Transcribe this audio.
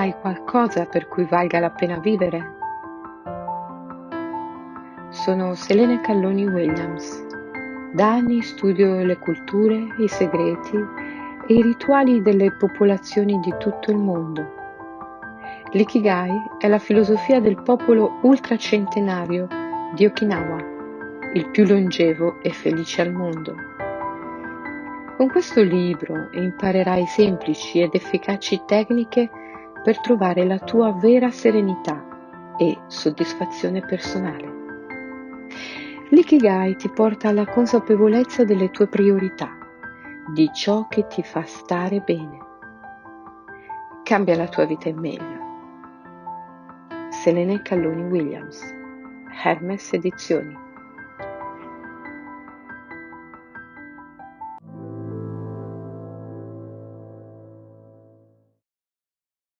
Hai qualcosa per cui valga la pena vivere? Sono Selene Calloni Williams. Da anni studio le culture, i segreti e i rituali delle popolazioni di tutto il mondo. L'ikigai è la filosofia del popolo ultracentenario di Okinawa, il più longevo e felice al mondo. Con questo libro imparerai semplici ed efficaci tecniche per trovare la tua vera serenità e soddisfazione personale. L'ikigai ti porta alla consapevolezza delle tue priorità, di ciò che ti fa stare bene. Cambia la tua vita in meglio. Selene Calloni Williams, Hermes Edizioni.